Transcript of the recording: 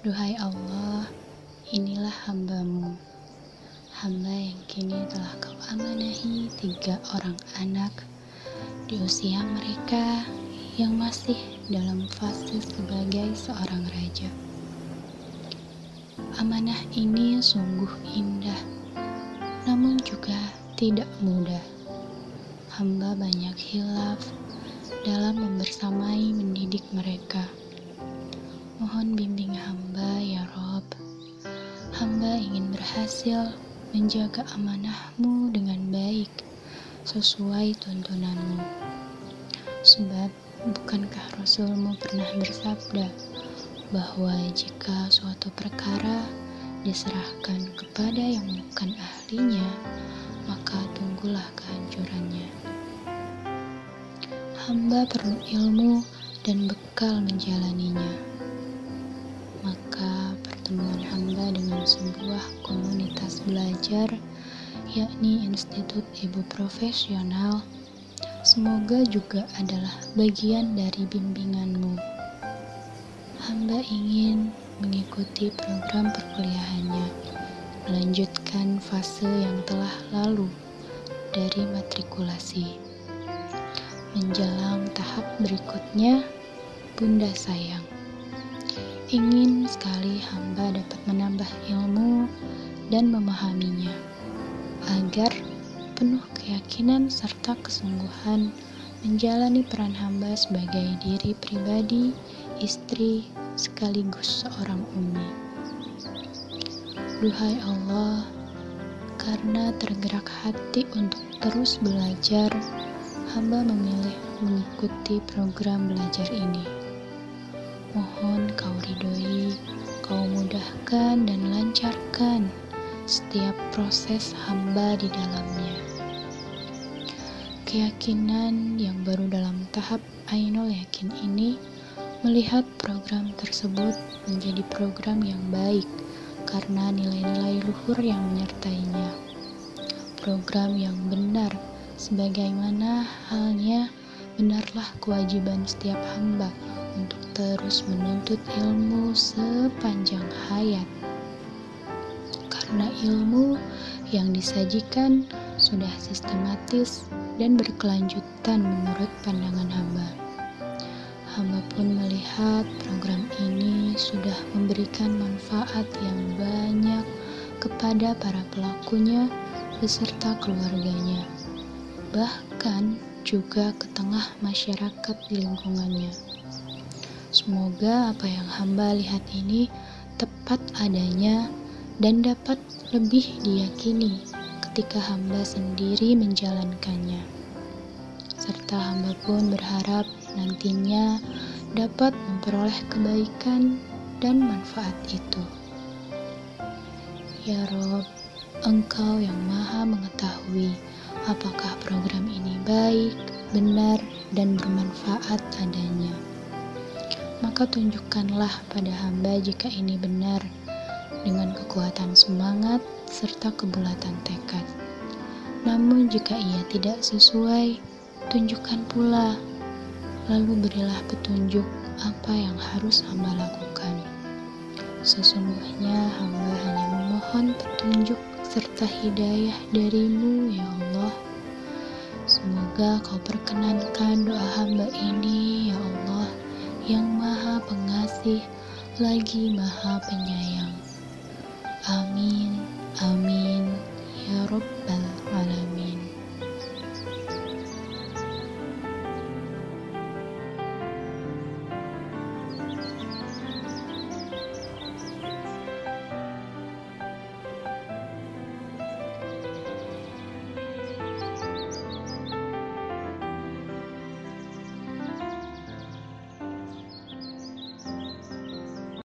Duhai Allah, inilah hambamu, hamba yang kini telah kau amanahi tiga orang anak di usia mereka yang masih dalam fase sebagai seorang raja. Amanah ini sungguh indah, namun juga tidak mudah. Hamba banyak hilaf dalam membersamai mendidik mereka. Mohon bimbing hamba berhasil menjaga amanahmu dengan baik sesuai tuntunanmu. Sebab bukankah Rasulmu pernah bersabda bahwa jika suatu perkara diserahkan kepada yang bukan ahlinya, maka tunggulah kehancurannya. Hamba perlu ilmu dan bekal menjalaninya maka pertemuan hamba dengan sebuah komunitas belajar yakni Institut Ibu Profesional. Semoga juga adalah bagian dari bimbinganmu. Hamba ingin mengikuti program perkuliahannya. Melanjutkan fase yang telah lalu dari matrikulasi. Menjelang tahap berikutnya Bunda sayang Ingin sekali hamba dapat menambah ilmu dan memahaminya, agar penuh keyakinan serta kesungguhan menjalani peran hamba sebagai diri pribadi, istri, sekaligus seorang umi. Duhai Allah, karena tergerak hati untuk terus belajar, hamba memilih mengikuti program belajar ini. Mohon kau ridhoi, kau mudahkan dan lancarkan setiap proses hamba di dalamnya. Keyakinan yang baru dalam tahap Ainul Yakin ini melihat program tersebut menjadi program yang baik karena nilai-nilai luhur yang menyertainya. Program yang benar sebagaimana halnya benarlah kewajiban setiap hamba untuk terus menuntut ilmu sepanjang hayat. Karena ilmu yang disajikan sudah sistematis dan berkelanjutan menurut pandangan hamba. Hamba pun melihat program ini sudah memberikan manfaat yang banyak kepada para pelakunya beserta keluarganya, bahkan juga ke tengah masyarakat di lingkungannya. Semoga apa yang hamba lihat ini tepat adanya dan dapat lebih diyakini ketika hamba sendiri menjalankannya. Serta hamba pun berharap nantinya dapat memperoleh kebaikan dan manfaat itu. Ya Rob, Engkau yang maha mengetahui apakah program ini baik, benar, dan bermanfaat adanya maka tunjukkanlah pada hamba jika ini benar dengan kekuatan semangat serta kebulatan tekad. Namun jika ia tidak sesuai, tunjukkan pula, lalu berilah petunjuk apa yang harus hamba lakukan. Sesungguhnya hamba hanya memohon petunjuk serta hidayah darimu ya Allah. Semoga kau perkenankan doa hamba ini ya Allah yang maha pengasih lagi maha penyayang. Amin, amin, ya Rabbal Alamin.